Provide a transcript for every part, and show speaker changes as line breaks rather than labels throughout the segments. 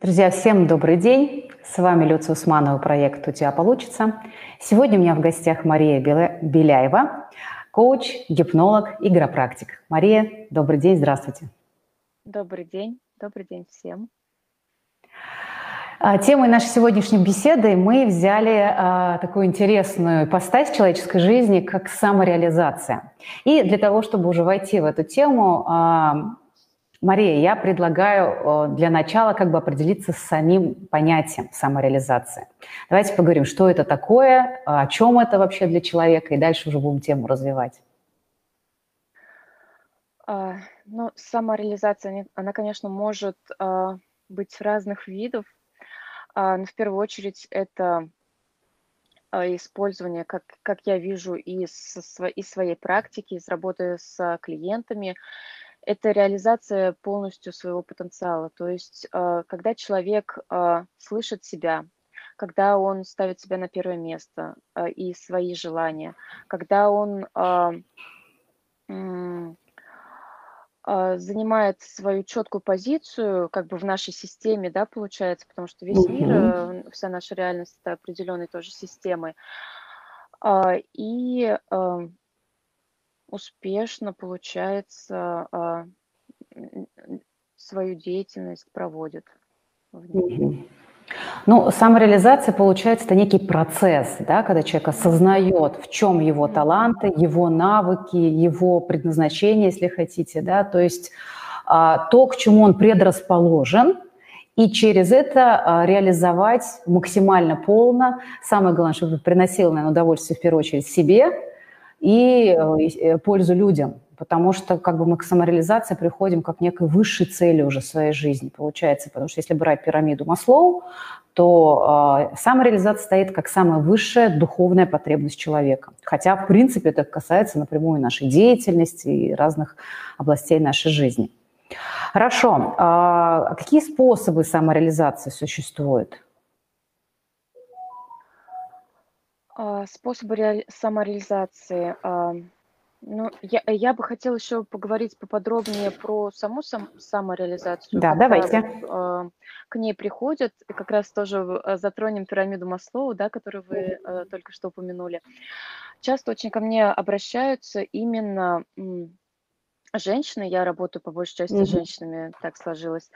Друзья, всем добрый день. С вами Люция Усманова, проект «У тебя получится». Сегодня у меня в гостях Мария Беляева, коуч, гипнолог, игропрактик. Мария, добрый день, здравствуйте.
Добрый день, добрый день всем.
А, темой нашей сегодняшней беседы мы взяли а, такую интересную постать человеческой жизни, как самореализация. И для того, чтобы уже войти в эту тему, а, Мария, я предлагаю для начала как бы определиться с самим понятием самореализации. Давайте поговорим, что это такое, о чем это вообще для человека, и дальше уже будем тему развивать.
А, ну, самореализация, она, конечно, может а, быть разных видов, а, но в первую очередь это использование, как, как я вижу, из, из своей практики, из работы с клиентами, это реализация полностью своего потенциала. То есть, а, когда человек а, слышит себя, когда он ставит себя на первое место а, и свои желания, когда он занимает свою четкую позицию, как бы в нашей системе, да, получается, потому что весь мир, э, вся наша реальность это определенной тоже системой. И успешно, получается, а, свою деятельность проводит.
Ну, самореализация, получается, это некий процесс, да, когда человек осознает, в чем его таланты, его навыки, его предназначение, если хотите, да, то есть а, то, к чему он предрасположен, и через это а, реализовать максимально полно. Самое главное, чтобы приносило, наверное, удовольствие в первую очередь себе, и э, пользу людям, потому что как бы мы к самореализации приходим как некой высшей цели уже своей жизни, получается, потому что если брать пирамиду Маслоу, то э, самореализация стоит как самая высшая духовная потребность человека. Хотя, в принципе, это касается напрямую нашей деятельности и разных областей нашей жизни. Хорошо. А какие способы самореализации существуют?
Способы реали- самореализации. А, ну, я, я бы хотела еще поговорить поподробнее про саму сам, самореализацию.
Да, давайте.
а, к ней приходят, и как раз тоже а, затронем пирамиду Маслоу, да, которую вы а, только что упомянули. Часто очень ко мне обращаются именно женщины, я работаю по большей части с женщинами, так сложилось,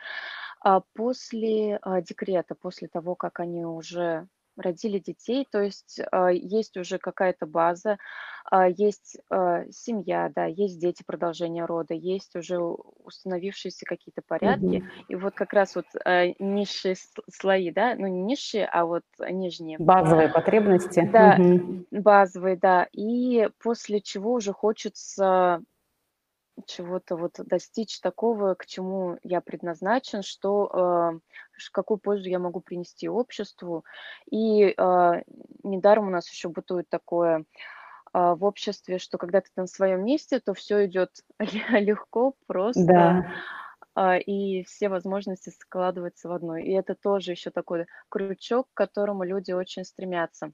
а после а, декрета, после того, как они уже родили детей, то есть а, есть уже какая-то база, а, есть а, семья, да, есть дети продолжения рода, есть уже установившиеся какие-то порядки,
Мгм.
и вот как раз вот низшие слои, да, ну не низшие, а вот нижние.
Базовые потребности.
Да,
Мгм.
базовые, да, и после чего уже хочется чего-то вот достичь такого, к чему я предназначен, что э, какую пользу я могу принести обществу. И э, недаром у нас еще бытует такое э, в обществе, что когда ты на своем месте, то все идет легко, просто.
Да.
Uh, и все возможности складываются в одну. И это тоже еще такой крючок, к которому люди очень стремятся.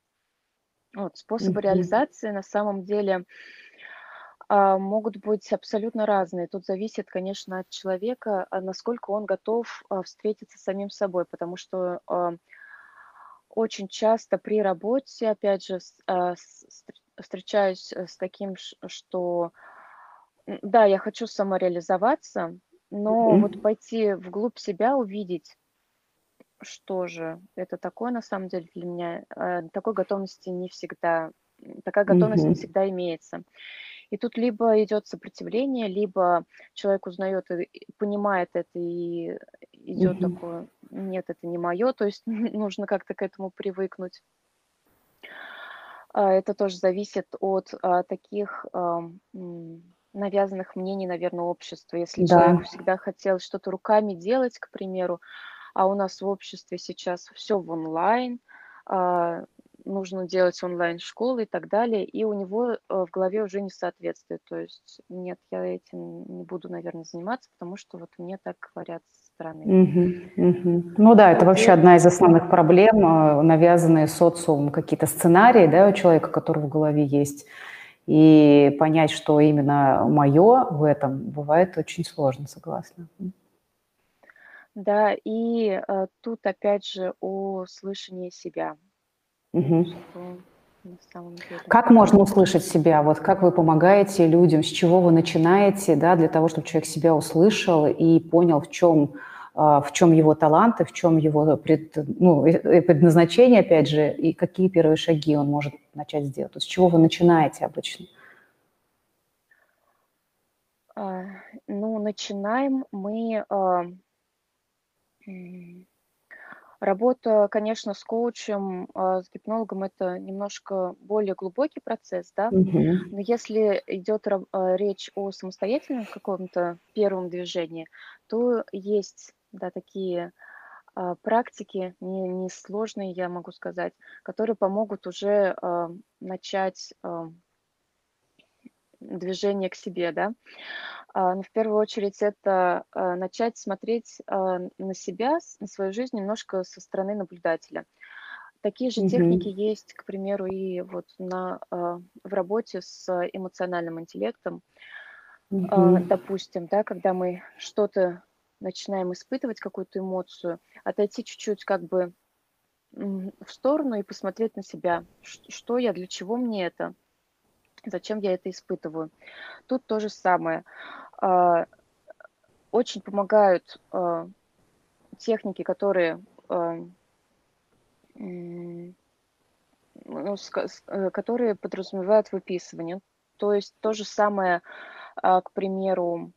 Вот, способы mm-hmm. реализации на самом деле могут быть абсолютно разные. Тут зависит, конечно, от человека, а, насколько он готов а, встретиться с самим собой, потому что очень часто при работе, опять же, встречаюсь с таким, что да, я хочу самореализоваться, но mm-hmm. вот пойти вглубь себя, увидеть, что же это такое на самом деле для меня, такой готовности не всегда, такая готовность mm-hmm. не всегда имеется. И тут либо идет сопротивление, либо человек узнает и понимает это, и идет mm-hmm. такое, нет, это не мое, то есть нужно как-то к этому привыкнуть. А, это тоже зависит от а, таких а, навязанных мнений, наверное, общества. Если да. человек всегда хотел что-то руками делать, к примеру, а у нас в обществе сейчас все в онлайн, нужно делать онлайн-школы и так далее, и у него э, в голове уже не соответствует. То есть нет, я этим не буду, наверное, заниматься, потому что вот мне так говорят со стороны.
Угу, угу. Ну да, это вообще одна из основных проблем, э, навязанные социумом какие-то сценарии, да, у человека, который в голове есть. И понять, что именно мое в этом, бывает очень сложно, согласна.
Да, и, э, тут опять же о слышании себя. Деле.
Как можно услышать себя? Вот как вы помогаете людям, с чего вы начинаете, да, для того, чтобы человек себя услышал и понял, в чем, а, в чем его таланты, в чем его пред, ну, э, э, предназначение, опять же, и какие первые шаги он может начать сделать? С чего вы начинаете обычно?
А, ну, начинаем мы, а, Работа, конечно, с коучем, а, с гипнологом- это немножко более глубокий процесс, да.
Мгм.
Но если идет а, речь о самостоятельном каком-то первом движении, то есть, да, такие, а, практики, не несложные, я могу сказать, которые помогут уже, начать, движение к себе, да. А, ну, в первую очередь, это, а, начать смотреть, а, на себя, на свою жизнь немножко со стороны наблюдателя. Такие же
Мгм.
техники есть, к примеру, и вот на, в работе с эмоциональным интеллектом.
Мгм.
допустим, да, когда мы что-то начинаем испытывать, какую-то эмоцию, отойти чуть-чуть как бы, в сторону и посмотреть на себя. Что я, для чего мне это? Зачем я это испытываю? Тут то же самое. А, очень помогают, а, техники, которые, а, ну, э, которые подразумевают выписывание. То есть то же самое, к примеру,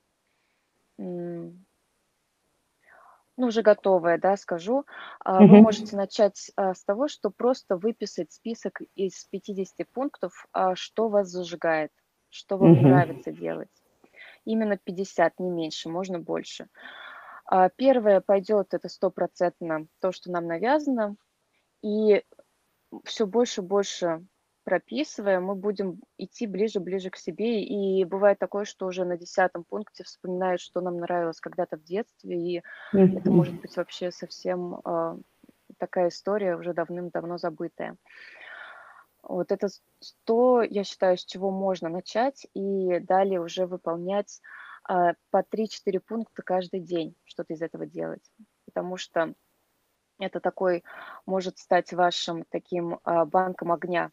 ну, уже готовое, да, скажу. А, вы можете начать, а, с того, что просто выписать список из 50 пунктов, а, что вас зажигает, что вам
Мгм.
нравится делать. Именно 50, не меньше, можно больше. 1 пойдет- это стопроцентно то, что нам навязано, и все больше и больше прописывая, мы будем идти ближе-ближе к себе. И бывает такое, что уже на десятом пункте вспоминаешь, что нам нравилось когда-то в детстве, и это может быть вообще совсем, а, такая история, уже давным-давно забытая. Вот это то, я считаю, с чего можно начать, и далее уже выполнять, а, по 3-4 пункта каждый день, что-то из этого делать. Потому что это такой может стать вашим таким, а, банком огня.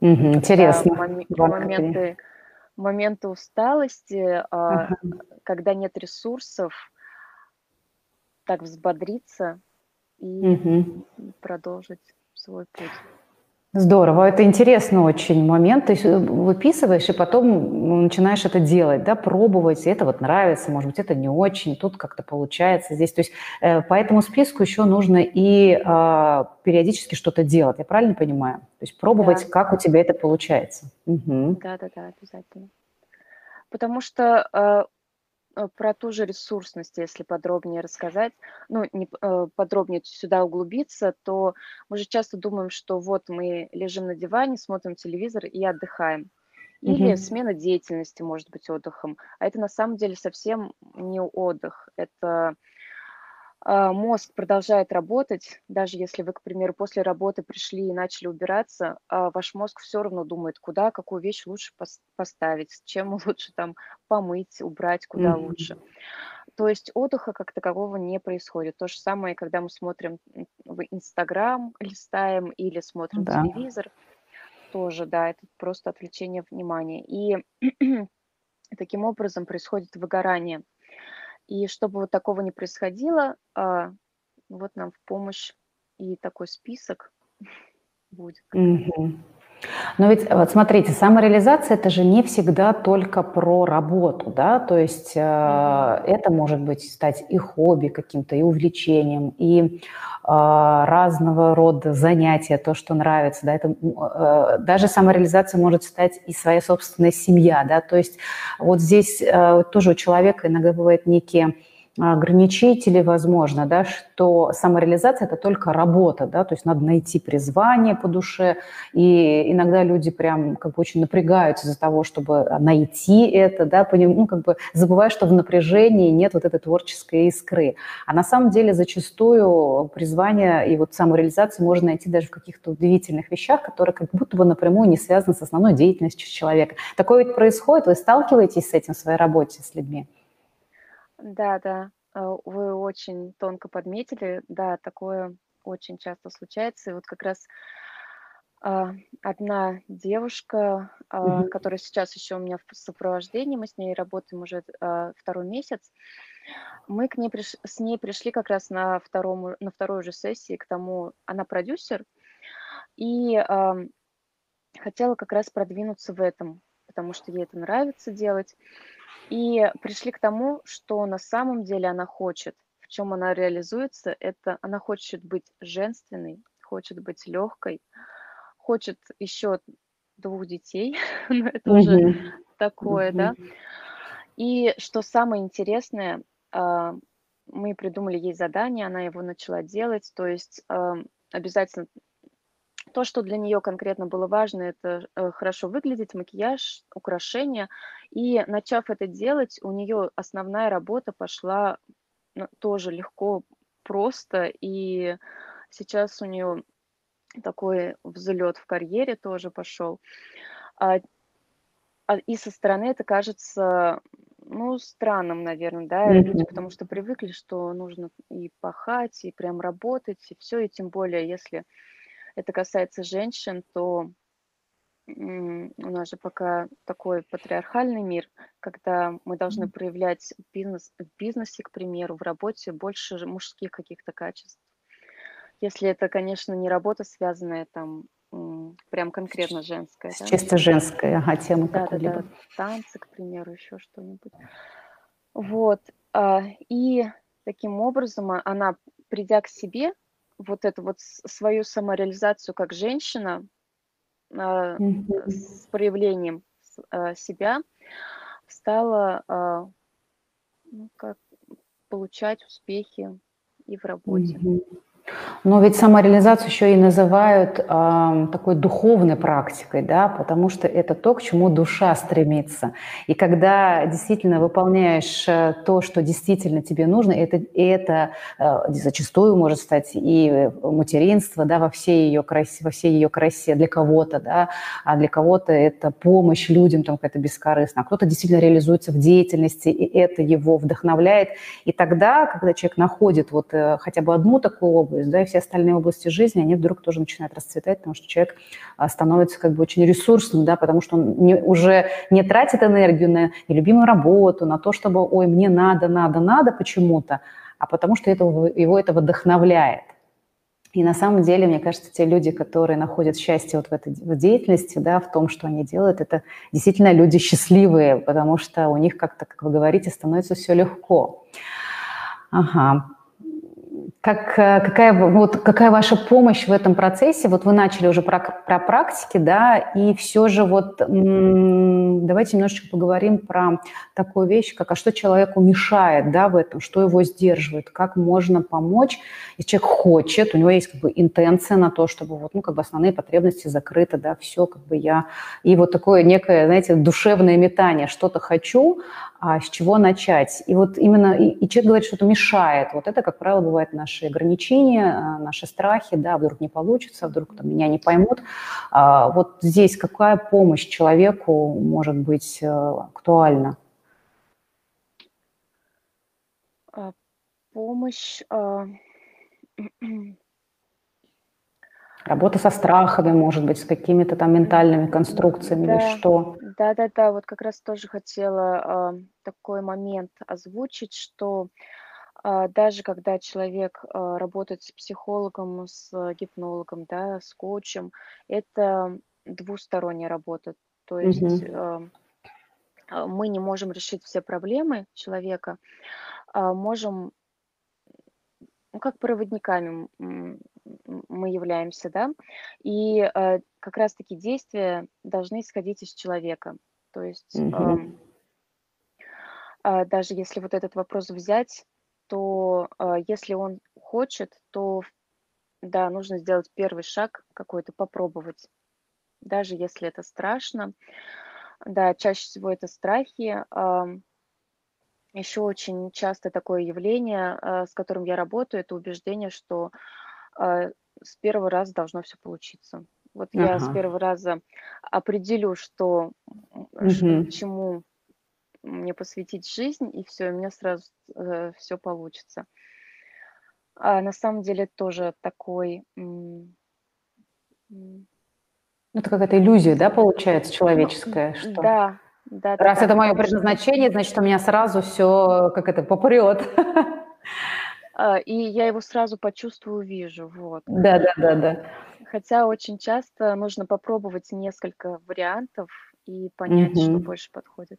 В
Интересно. огня.
моменты моменты усталости,
Ага.
когда нет ресурсов так взбодриться и
Мгм.
продолжить свой путь.
Здорово, это интересный очень момент. То есть, э, выписываешь и потом, м, начинаешь это делать, да, пробовать. И это вот нравится, может быть, это не очень, тут как-то получается здесь. То есть, э, по этому списку еще нужно и, а, периодически что-то делать. Я правильно понимаю? То есть пробовать,
Да.
как у тебя это получается. Мгм.
Да-да-да, обязательно. Потому что, а, про ту же ресурсность, если подробнее рассказать, ну, не э, подробнее сюда углубиться, то мы же часто думаем, что вот мы лежим на диване, смотрим телевизор и отдыхаем. Или
Мгм.
смена деятельности может быть отдыхом. А это на самом деле совсем не отдых. Это, мозг продолжает работать. Даже если вы, к примеру, после работы пришли и начали убираться, а, ваш мозг все равно думает, куда какую вещь лучше пос поставить, чем лучше там помыть, убрать, куда
Мгм.
лучше. То есть отдыха как такового не происходит. То же самое, когда мы смотрим, в "Инстаграм", листаем или смотрим
да.
телевизор. Тоже, да, это просто отвлечение внимания. И таким образом происходит выгорание. И чтобы вот такого не происходило, а, вот нам в помощь и такой список будет.
Мгм. Но ведь вот смотрите, самореализация- это же не всегда только про работу, да, то есть, а, это может быть стать и хобби каким-то, и увлечением, и, а, разного рода занятия, то, что нравится, да, это, э, даже самореализация может стать и своя собственная семья, да, то есть вот здесь, э, тоже у человека иногда бывают некие ограничители, возможно, да, что самореализация- это только работа, да, то есть надо найти призвание по душе, и иногда люди прям как бы очень напрягаются из-за того, чтобы найти это, да, поним ну, как бы забывая, что в напряжении нет вот этой творческой искры. А на самом деле зачастую призвание и вот самореализацию можно найти даже в каких-то удивительных вещах, которые как будто бы напрямую не связаны с основной деятельностью человека. Такое ведь происходит, вы сталкиваетесь с этим в своей работе с людьми?
Да, да. вы очень тонко подметили. Да, такое очень часто случается. И вот как раз а, одна девушка, а,
Мгм.
которая сейчас еще у меня в сопровождении, мы с ней работаем уже а, второй месяц. Мы к ней приш... с ней пришли как раз на, второму, на второй же сессии к тому, она продюсер, и ам, хотела как раз продвинуться в этом, потому что ей это нравится делать. И пришли к тому, что на самом деле она хочет, в чем она реализуется, это она хочет быть женственной, хочет быть легкой, хочет еще двух детей, но это уже такое, да. И что самое интересное, а, мы придумали ей задание, она его начала делать, то есть ам, обязательно то, что для нее конкретно было важно, это э, хорошо выглядеть, макияж, украшения. И начав это делать, у нее основная работа пошла ну, тоже легко, просто. И сейчас у нее такой взлет в карьере тоже пошел. А, а, и со стороны это кажется, ну, странным, наверное, да, люди,
Мгм.
потому что привыкли, что нужно и пахать, и прям работать, и все, и тем более, если это касается женщин, то у нас же пока такой патриархальный мир, когда мы должны проявлять бизнес, в бизнесе, к примеру, в работе больше мужских каких-то качеств. Если это, конечно, не работа, связанная там прям конкретно женская,
С
да?
чисто женской, ага, темы
Да, да, да,
какой-либо.
танцы, к примеру, еще что-нибудь. Вот. а, И таким образом а, она, придя к себе, вот эту вот свою самореализацию как женщина
Мгм.
с проявлением а, себя стала а, ну, как получать успехи и в работе.
Мгм. Но ведь самореализацию еще и называют ам, такой духовной практикой, да, потому что это то, к чему душа стремится. И когда действительно выполняешь э, то, что действительно тебе нужно, это, это э, зачастую может стать и материнство, да, во всей ее красе, во всей ее красе для кого-то, да, а для кого-то это помощь людям, там какая-то бескорыстная, а кто-то действительно реализуется в деятельности, и это его вдохновляет. И тогда, когда человек находит вот э, хотя бы одну такую область, да, и все остальные области жизни, они вдруг тоже начинают расцветать, потому что человек а, становится как бы очень ресурсным, да, потому что он не, уже не тратит энергию на нелюбимую работу, на то, чтобы, ой, мне надо, надо, надо почему-то, а потому что это, его это вдохновляет. И на самом деле, мне кажется, те люди, которые находят счастье вот в этой в деятельности, да, в том, что они делают, это действительно люди счастливые, потому что у них как-то, как вы говорите, становится все легко. Ага. Как, э, какая, вот, какая ваша помощь в этом процессе? Вот вы начали уже про, про практики, да, и все же вот м, давайте немножечко поговорим про такую вещь, как а что человеку мешает, да, в этом, что его сдерживает, как можно помочь, если человек хочет, у него есть как бы интенция на то, чтобы вот, ну, как бы основные потребности закрыты, да, все, как бы я, и вот такое некое, знаете, душевное метание, что-то хочу, а с чего начать. И вот именно, и, и человек говорит, что-то мешает. Вот это, как правило, бывает наши ограничения, а, наши страхи, да, вдруг не получится, вдруг там, меня не поймут. А, вот здесь какая помощь человеку может быть актуальна?
А, помощь... А...
Работа со страхами, может быть, с какими-то там ментальными конструкциями
да,
или что?
Да, да, да, вот как раз тоже хотела э, такой момент озвучить, что э, даже когда человек э, работает с психологом, с гипнологом, да, с коучем, это двусторонняя работа. То есть
Мгм.
э, мы не можем решить все проблемы человека, а можем ну, как проводниками мы являемся, да, и э, как раз-таки действия должны исходить из человека. То есть
Мгм.
э, даже если вот этот вопрос взять, то э, если он хочет, то да, нужно сделать первый шаг какой-то, попробовать, даже если это страшно. Да, чаще всего это страхи. Э, еще очень часто такое явление, э, с которым я работаю, это убеждение, что э, с первого раза должно все получиться. Вот я с
Ага.
первого раза определю, что, к чему мне посвятить жизнь, и все, и у меня сразу э, все получится. А на самом деле тоже такой... м,
Это какая-то иллюзия, да, получается,
ну,
человеческая, что
да, да,
раз это мое
что
предназначение, значит, у меня сразу все, как это, попрет.
а, и я его сразу почувствую, увижу, вот.
Да, да, да, да.
Хотя очень часто нужно попробовать несколько вариантов и понять, что
Мгм.
больше подходит.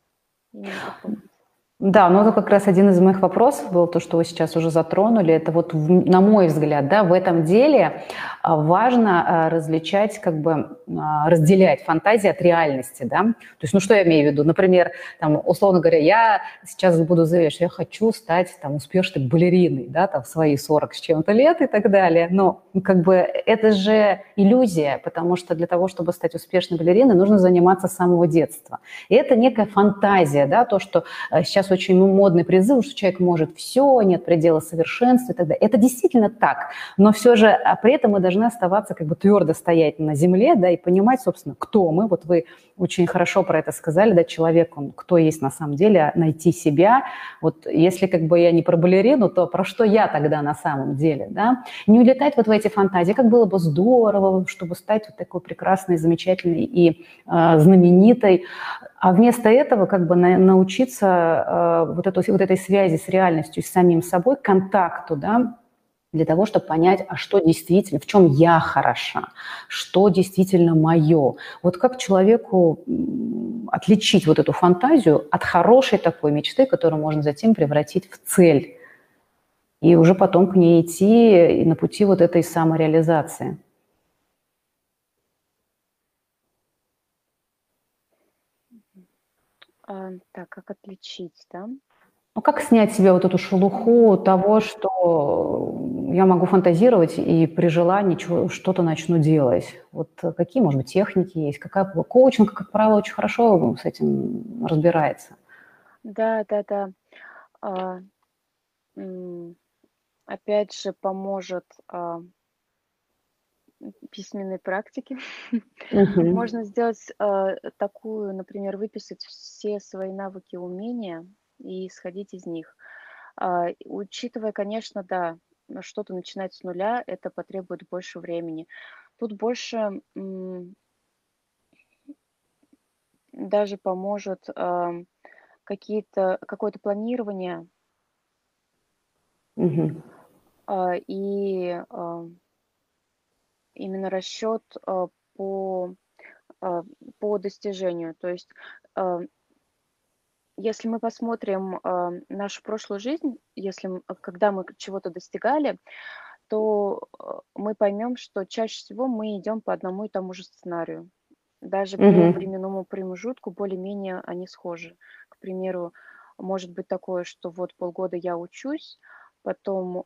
Да, ну это как раз один из моих вопросов был, то, что вы сейчас уже затронули. Это вот, на мой взгляд, да, в этом деле а, важно а, различать, как бы а, разделять фантазии от реальности, да. То есть, ну что я имею в виду? Например, там, условно говоря, я сейчас буду заявлять, что я хочу стать там успешной балериной, да, там, в свои 40 с чем-то лет и так далее. Но как бы это же иллюзия, потому что для того, чтобы стать успешной балериной, нужно заниматься с самого детства. И это некая фантазия, да, то, что э, очень модный призыв, что человек может все, нет предела совершенства и так далее. Это действительно так, но все же а при этом мы должны оставаться как бы твердо стоять на земле, да, и понимать, собственно, кто мы. Вот вы очень хорошо про это сказали, да, человек, он кто есть на самом деле, найти себя. Вот если как бы я не про балерину, то про что я тогда на самом деле, да? Не улетать вот в эти фантазии, как было бы здорово, чтобы стать вот такой прекрасной, замечательной и э, знаменитой, а вместо этого как бы на, научиться э, вот, эту, вот этой связи с реальностью, с самим собой, контакту, да, для того, чтобы понять, а что действительно, в чем я хороша, что действительно мое. Вот как человеку отличить вот эту фантазию от хорошей такой мечты, которую можно затем превратить в цель, и уже потом к ней идти на пути вот этой самореализации.
А, так, как отличить, да?
Ну, как снять себе вот эту шелуху того, что я могу фантазировать и при желании что-то начну делать? Вот какие, может быть, техники есть? Какая коучинг, как правило, очень хорошо с этим разбирается.
Да, да, да. А, опять же, поможет а, м, письменные практики.
Мгм.
Можно сделать а, такую, например, выписать все свои навыки, умения и исходить из них. И учитывая, конечно, да, что-то начинать с нуля, это потребует больше времени. Тут больше м, даже поможет ам, какие-то, какое-то планирование
Мгм.
а, и а, именно расчет а, по, а, по достижению. То есть, а, если мы посмотрим нашу прошлую жизнь, если, когда мы чего-то достигали, то мы поймем, что чаще всего мы идем по одному и тому же сценарию. Даже по
Мгм.
временному промежутку более-менее они схожи. К примеру, может быть такое, что вот полгода я учусь, потом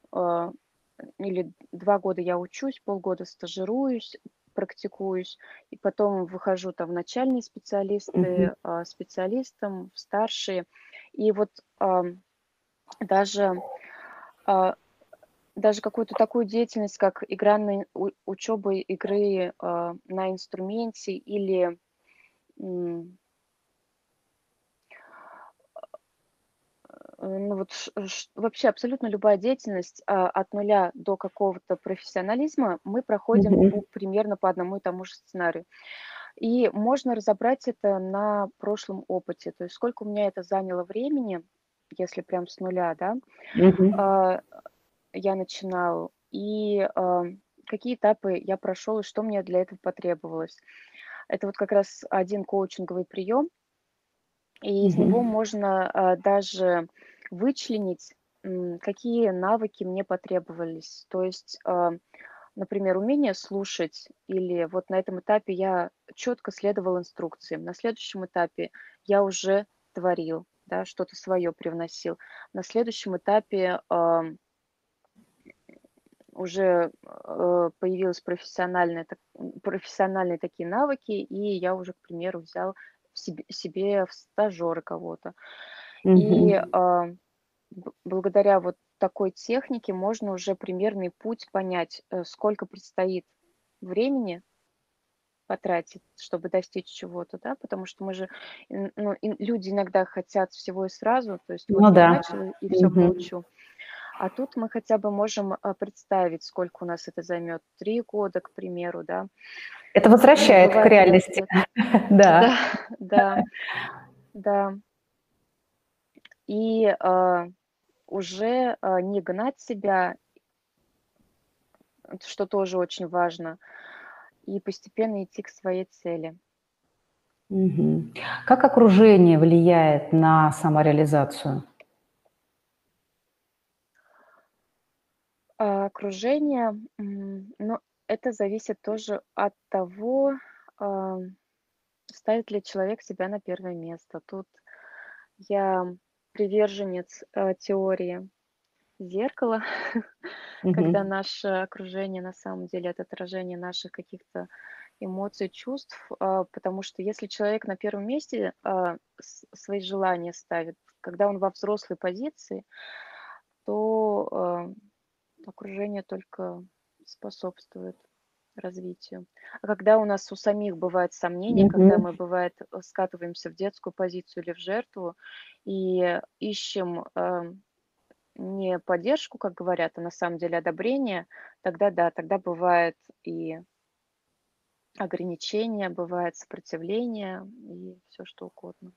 или два года я учусь, полгода стажируюсь, практикуюсь, и потом выхожу там в начальные специалисты, а, специалистом, в старшие. И вот даже а, даже какую-то такую деятельность, как игра на учеба игры а, на инструменте или м, э, ну вот ш- ш- вообще абсолютно любая деятельность а, от нуля до какого-то профессионализма мы проходим
Мгм.
по- примерно по одному и тому же сценарию. И можно разобрать это на прошлом опыте, то есть сколько у меня это заняло времени, если прям с нуля, да,
Мгм.
а, я начинала, и а, какие этапы я прошел, и что мне для этого потребовалось. Это вот как раз один коучинговый прием, и из него можно а, даже вычленить, какие навыки мне потребовались. То есть, а, например, умение слушать, или вот на этом этапе я четко следовал инструкциям, на следующем этапе я уже творил, да, что-то свое привносил. На следующем этапе а, уже э, появились профессиональные, так- профессиональные такие навыки, и я уже, к примеру, взял в себе, себе в стажеры кого-то. И
Мгм.
Благодаря вот такой технике можно уже примерный путь понять, э, сколько предстоит времени, потратить, чтобы достичь чего-то, да, потому что мы же, ну, люди иногда хотят всего и сразу, то есть вот
Ну
я
да.
начала и все
Мгм.
получу. А тут мы хотя бы можем а, представить, сколько у нас это займет. Три года, к примеру, да.
Это
Ну,
возвращает к
бывает
реальности. Да,
да, да. И а, уже а, не гнать себя, что тоже очень важно, и постепенно идти к своей цели.
Как окружение влияет на самореализацию?
А, окружение, ну, это зависит тоже от того, а, ставит ли человек себя на первое место. Тут я приверженец э, теории зеркала, когда
Мгм.
наше окружение на самом деле это отражение наших каких-то эмоций, чувств, а, потому что если человек на первом месте с- свои желания ставит, когда он во взрослой позиции, то а, окружение только способствует развитию. А когда у нас у самих бывают сомнения, когда
Мгм.
мы, бывает, э, скатываемся в детскую позицию или в жертву и ищем а, не поддержку, как говорят, а на самом деле одобрение, тогда да, тогда бывает и ограничения, бывает сопротивление и все что угодно.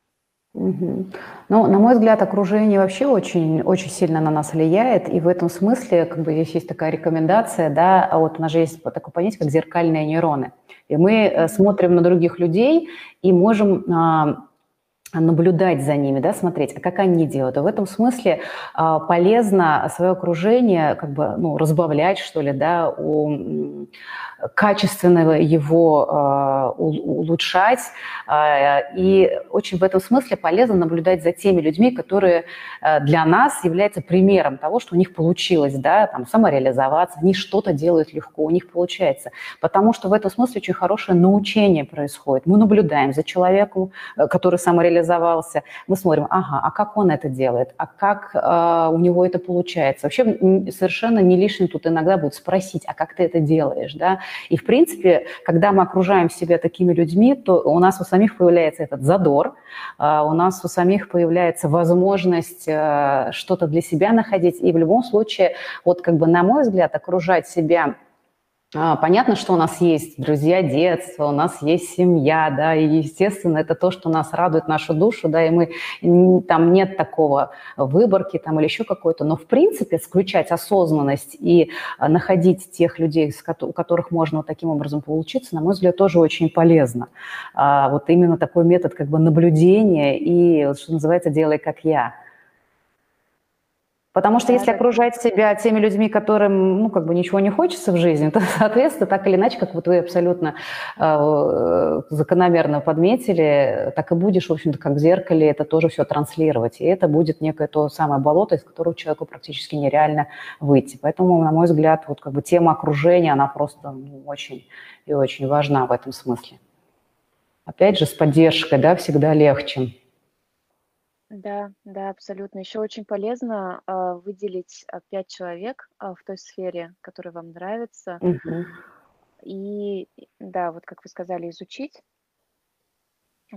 Мгм. Ну, на мой взгляд, окружение вообще очень, очень сильно на нас влияет, и в этом смысле, как бы здесь есть такая рекомендация, да, а вот у нас же есть такое понятие, как зеркальные нейроны. И мы э, смотрим на других людей и можем а, наблюдать за ними, да, смотреть, а как они делают. И в этом смысле а, полезно свое окружение как бы, ну, разбавлять, что ли, да, у, м, качественного его а, у- улучшать. А, и очень в этом смысле полезно наблюдать за теми людьми, которые а, для нас являются примером того, что у них получилось, да, там, самореализоваться, они что-то делают легко, у них получается. Потому что в этом смысле очень хорошее научение происходит. Мы наблюдаем за человеком, э, который самореализовался, мы смотрим, ага, а как он это делает, а как э, у него это получается. Вообще совершенно не лишним тут иногда будет спросить, а как ты это делаешь, да. И в принципе, когда мы окружаем себя такими людьми, то у нас у самих появляется этот задор, э, у нас у самих появляется возможность э, что-то для себя находить, и в любом случае, вот как бы на мой взгляд, окружать себя Понятно, что у нас есть друзья детства, у нас есть семья, да, и, естественно, это то, что нас радует нашу душу, да, и мы, там нет такого выборки там или еще какой-то, но, в принципе, включать осознанность и а, находить тех людей, у которых можно вот таким образом получиться, на мой взгляд, тоже очень полезно. А, Вот именно такой метод как бы наблюдения и, что называется, делай как я. Потому что если окружать себя теми людьми, которым, ну, как бы ничего не хочется в жизни, то, соответственно, так или иначе, как вот вы абсолютно э, закономерно подметили, так и будешь, в общем-то, как в зеркале, это тоже все транслировать. И это будет некое то самое болото, из которого человеку практически нереально выйти. Поэтому, на мой взгляд, вот как бы тема окружения, она просто ну, очень и очень важна в этом смысле. Опять же, с поддержкой, да, всегда легче.
Да, да, абсолютно. Еще очень полезно а, выделить а, пять человек а, в той сфере, которая вам нравится,
Мгм.
и да, вот как вы сказали, изучить,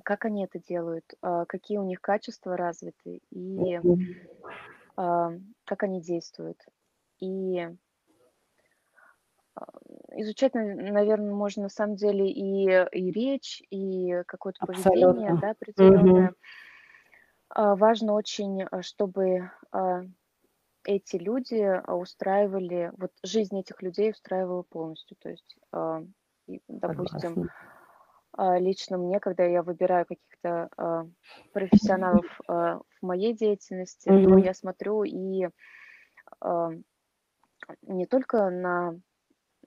как они это делают, а, какие у них качества развиты и
Мгм.
а, как они действуют. И а, изучать, наверное, можно на самом деле и, и речь, и какое-то поведение,
Абсолютно.
да, определенное.
Мгм.
А, Важно очень, а, чтобы а, эти люди а, устраивали, вот жизнь этих людей устраивала полностью. То есть, а, допустим,
Согласна.
а, лично мне, когда я выбираю каких-то а, профессионалов а, в моей деятельности, то
Мгм.
я смотрю и а, не только на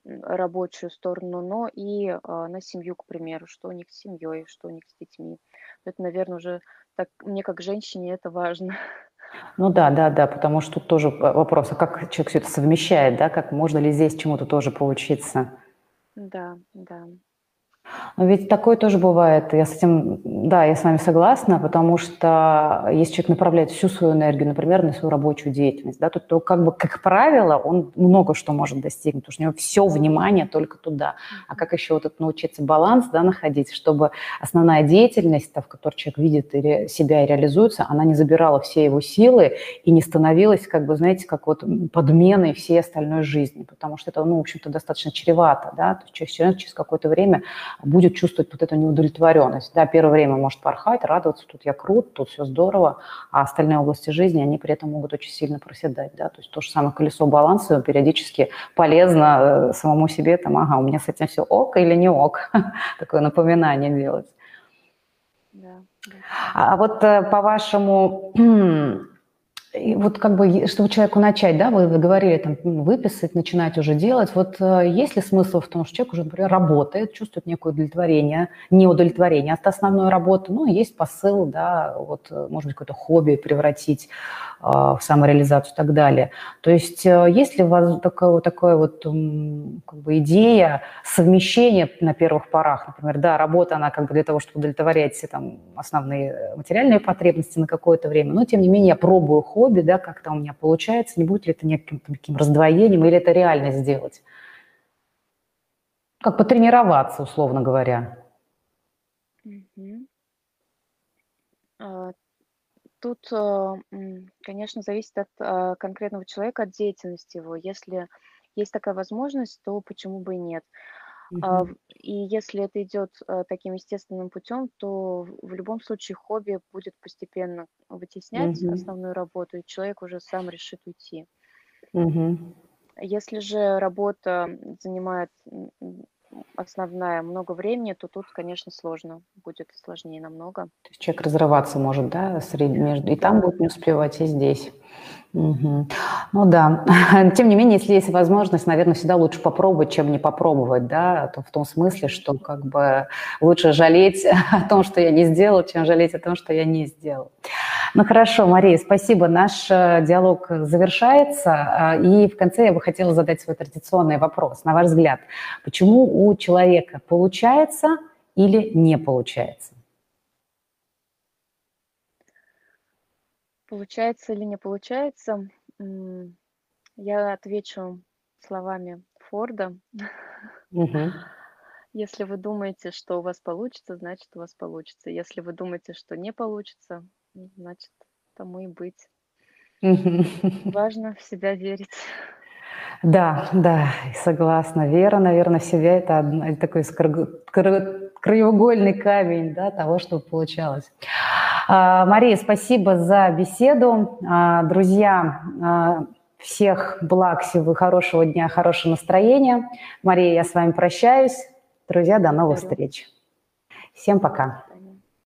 рабочую сторону, но и а, на семью, к примеру, что у них с семьей, что у них с детьми. Это, наверное, уже так, мне как женщине это важно.
Ну да, да, да, потому что тут тоже вопрос, а как человек все это совмещает, да, как можно ли здесь чему-то тоже поучиться?
Да, да.
Ведь такое тоже бывает. Я с этим, да, я с вами согласна, потому что если человек направляет всю свою энергию, например, на свою рабочую деятельность, да, то, то как бы, как правило, он много что может достигнуть, потому что у него все внимание только туда. А как еще вот это научиться баланс, да, находить, чтобы основная деятельность, в которой человек видит себя и реализуется, она не забирала все его силы и не становилась, как бы, знаете, как вот подменой всей остальной жизни, потому что это, ну, в общем-то, достаточно чревато, да, то есть человек через какое-то время будет чувствовать вот эту неудовлетворенность. Да, первое время может порхать, радоваться, тут я крут, тут все здорово, а остальные области жизни, они при этом могут очень сильно проседать. Да? То есть то же самое колесо баланса периодически полезно э, самому себе, там, ага, у меня с этим все ок или не ок, такое напоминание делать. Да. А вот э, по вашему и вот как бы, чтобы человеку начать, да, вы, говорили, там, выписать, начинать уже делать, вот э, есть ли смысл в том, что человек уже, например, работает, чувствует некое удовлетворение, не удовлетворение от основной работы, ну, есть посыл, да, вот, э, может быть, какое-то хобби превратить э, в самореализацию и так далее. То есть э, есть ли у вас такая, такая вот как бы идея совмещения на первых порах, например, да, работа, она как бы для того, чтобы удовлетворять все там основные материальные потребности на какое-то время, но, тем не менее, я пробую хобби, хобби, да, как то у меня получается, не будет ли это неким таким раздвоением, или это реально сделать? Как потренироваться, условно говоря.
А, тут, а, конечно, зависит от а, конкретного человека, от деятельности его. Если есть такая возможность, то почему бы и нет. И если это идет а, таким естественным путем, то в любом случае хобби будет постепенно вытеснять
Мгм.
основную работу, и человек уже сам решит уйти.
Мгм.
Если же работа занимает основная много времени, то тут, конечно, сложно, будет сложнее намного.
То есть человек разрываться может, да, среди, между, и там будет не успевать, и здесь. Угу. Ну да, тем не менее, если есть возможность, наверное, всегда лучше попробовать, чем не попробовать, да, то в том смысле, что как бы лучше жалеть о том, что я не сделал, чем жалеть о том, что я не сделал. Ну хорошо, Мария, спасибо. Наш э, диалог завершается. Э, и в конце я бы хотела задать свой традиционный вопрос. На ваш взгляд, почему у человека получается или не получается?
Получается или не получается? Я отвечу словами Форда.
Угу.
Если вы думаете, что у вас получится, значит, у вас получится. Если вы думаете, что не получится, значит, тому и быть. Важно в себя верить.
Да, да, согласна. Вера, наверное, в себя – это такой краеугольный камень да, того, что получалось. А, Мария, спасибо за беседу. А, друзья, а, всех благ, всего хорошего дня, хорошего настроения. Мария, я с вами прощаюсь. Друзья, до новых встреч. Всем пока.